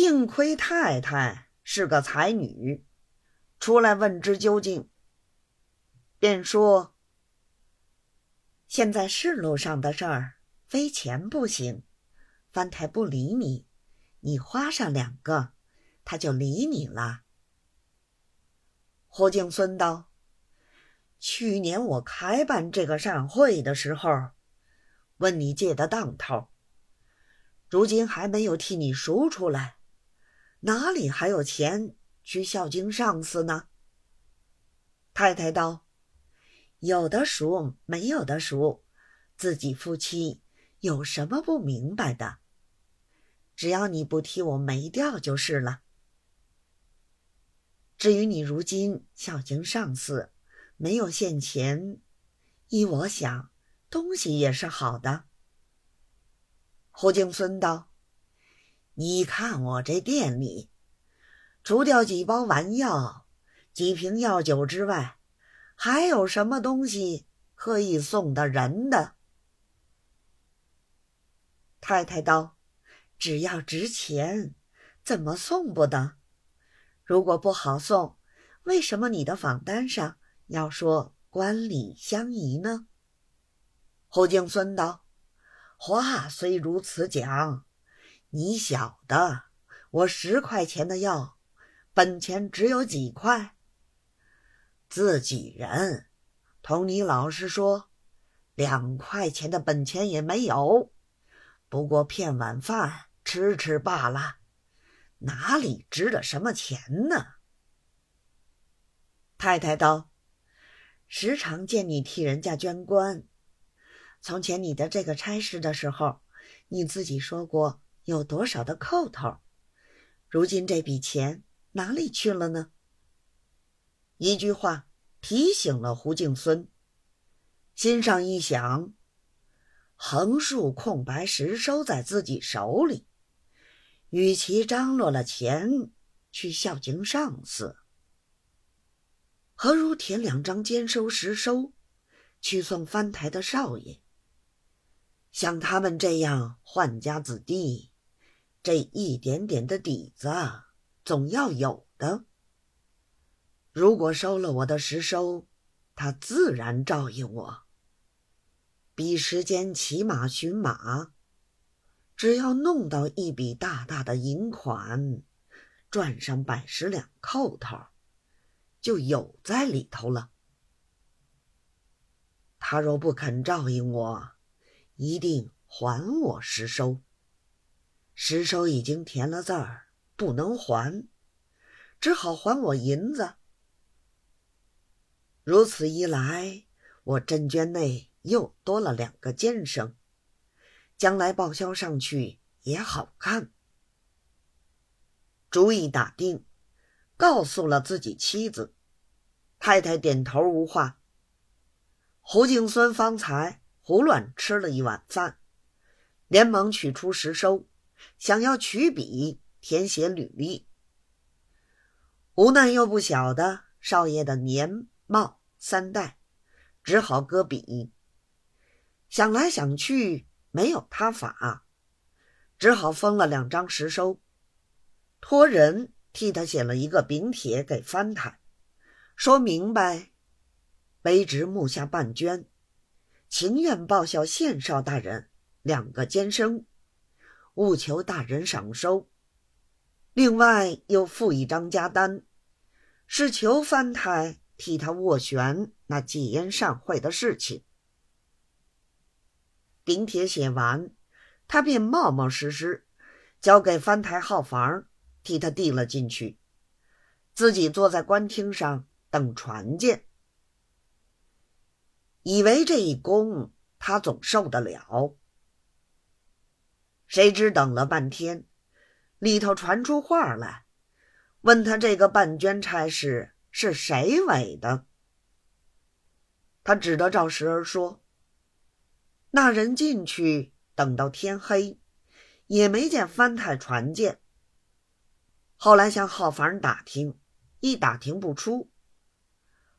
幸亏太太是个才女，出来问之究竟，便说：“现在是路上的事儿，非钱不行。翻台不理你，你花上两个，他就理你了。”胡敬孙道：“去年我开办这个善会的时候，问你借的当头，如今还没有替你赎出来。”哪里还有钱去孝敬上司呢？太太道：“有的赎，没有的赎，自己夫妻有什么不明白的？只要你不替我没掉就是了。至于你如今孝敬上司，没有现钱，依我想，东西也是好的。”胡敬孙道。你看我这店里，除掉几包丸药、几瓶药酒之外，还有什么东西可以送的人的？太太道：“只要值钱，怎么送不得？如果不好送，为什么你的访单上要说官礼相宜呢？”侯敬孙道：“话虽如此讲。”你晓得，我十块钱的药，本钱只有几块。自己人，同你老实说，两块钱的本钱也没有，不过骗碗饭吃吃罢了，哪里值得什么钱呢？太太道：“时常见你替人家捐官，从前你的这个差事的时候，你自己说过。”有多少的扣头？如今这笔钱哪里去了呢？一句话提醒了胡敬孙，心上一想，横竖空白实收在自己手里，与其张罗了钱去孝敬上司，何如填两张兼收实收，去送翻台的少爷？像他们这样宦家子弟。这一点点的底子总要有的。如果收了我的实收，他自然照应我。比时间骑马寻马，只要弄到一笔大大的银款，赚上百十两扣头，就有在里头了。他若不肯照应我，一定还我实收。实收已经填了字儿，不能还，只好还我银子。如此一来，我镇捐内又多了两个监生，将来报销上去也好看。主意打定，告诉了自己妻子，太太点头无话。胡敬孙方才胡乱吃了一碗饭，连忙取出实收。想要取笔填写履历，无奈又不晓得少爷的年貌三代，只好搁笔。想来想去没有他法，只好封了两张实收，托人替他写了一个禀帖给翻台，说明白，卑职目下半捐，情愿报效县少大人两个监生。务求大人赏收，另外又附一张家单，是求翻台替他斡旋那戒烟善会的事情。顶帖写完，他便冒冒失失交给翻台号房，替他递了进去，自己坐在官厅上等传见，以为这一功他总受得了。谁知等了半天，里头传出话来，问他这个半捐差事是谁委的。他只得照实儿说：“那人进去等到天黑，也没见翻太传见。后来向号房打听，一打听不出。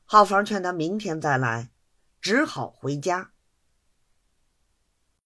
号房劝他明天再来，只好回家。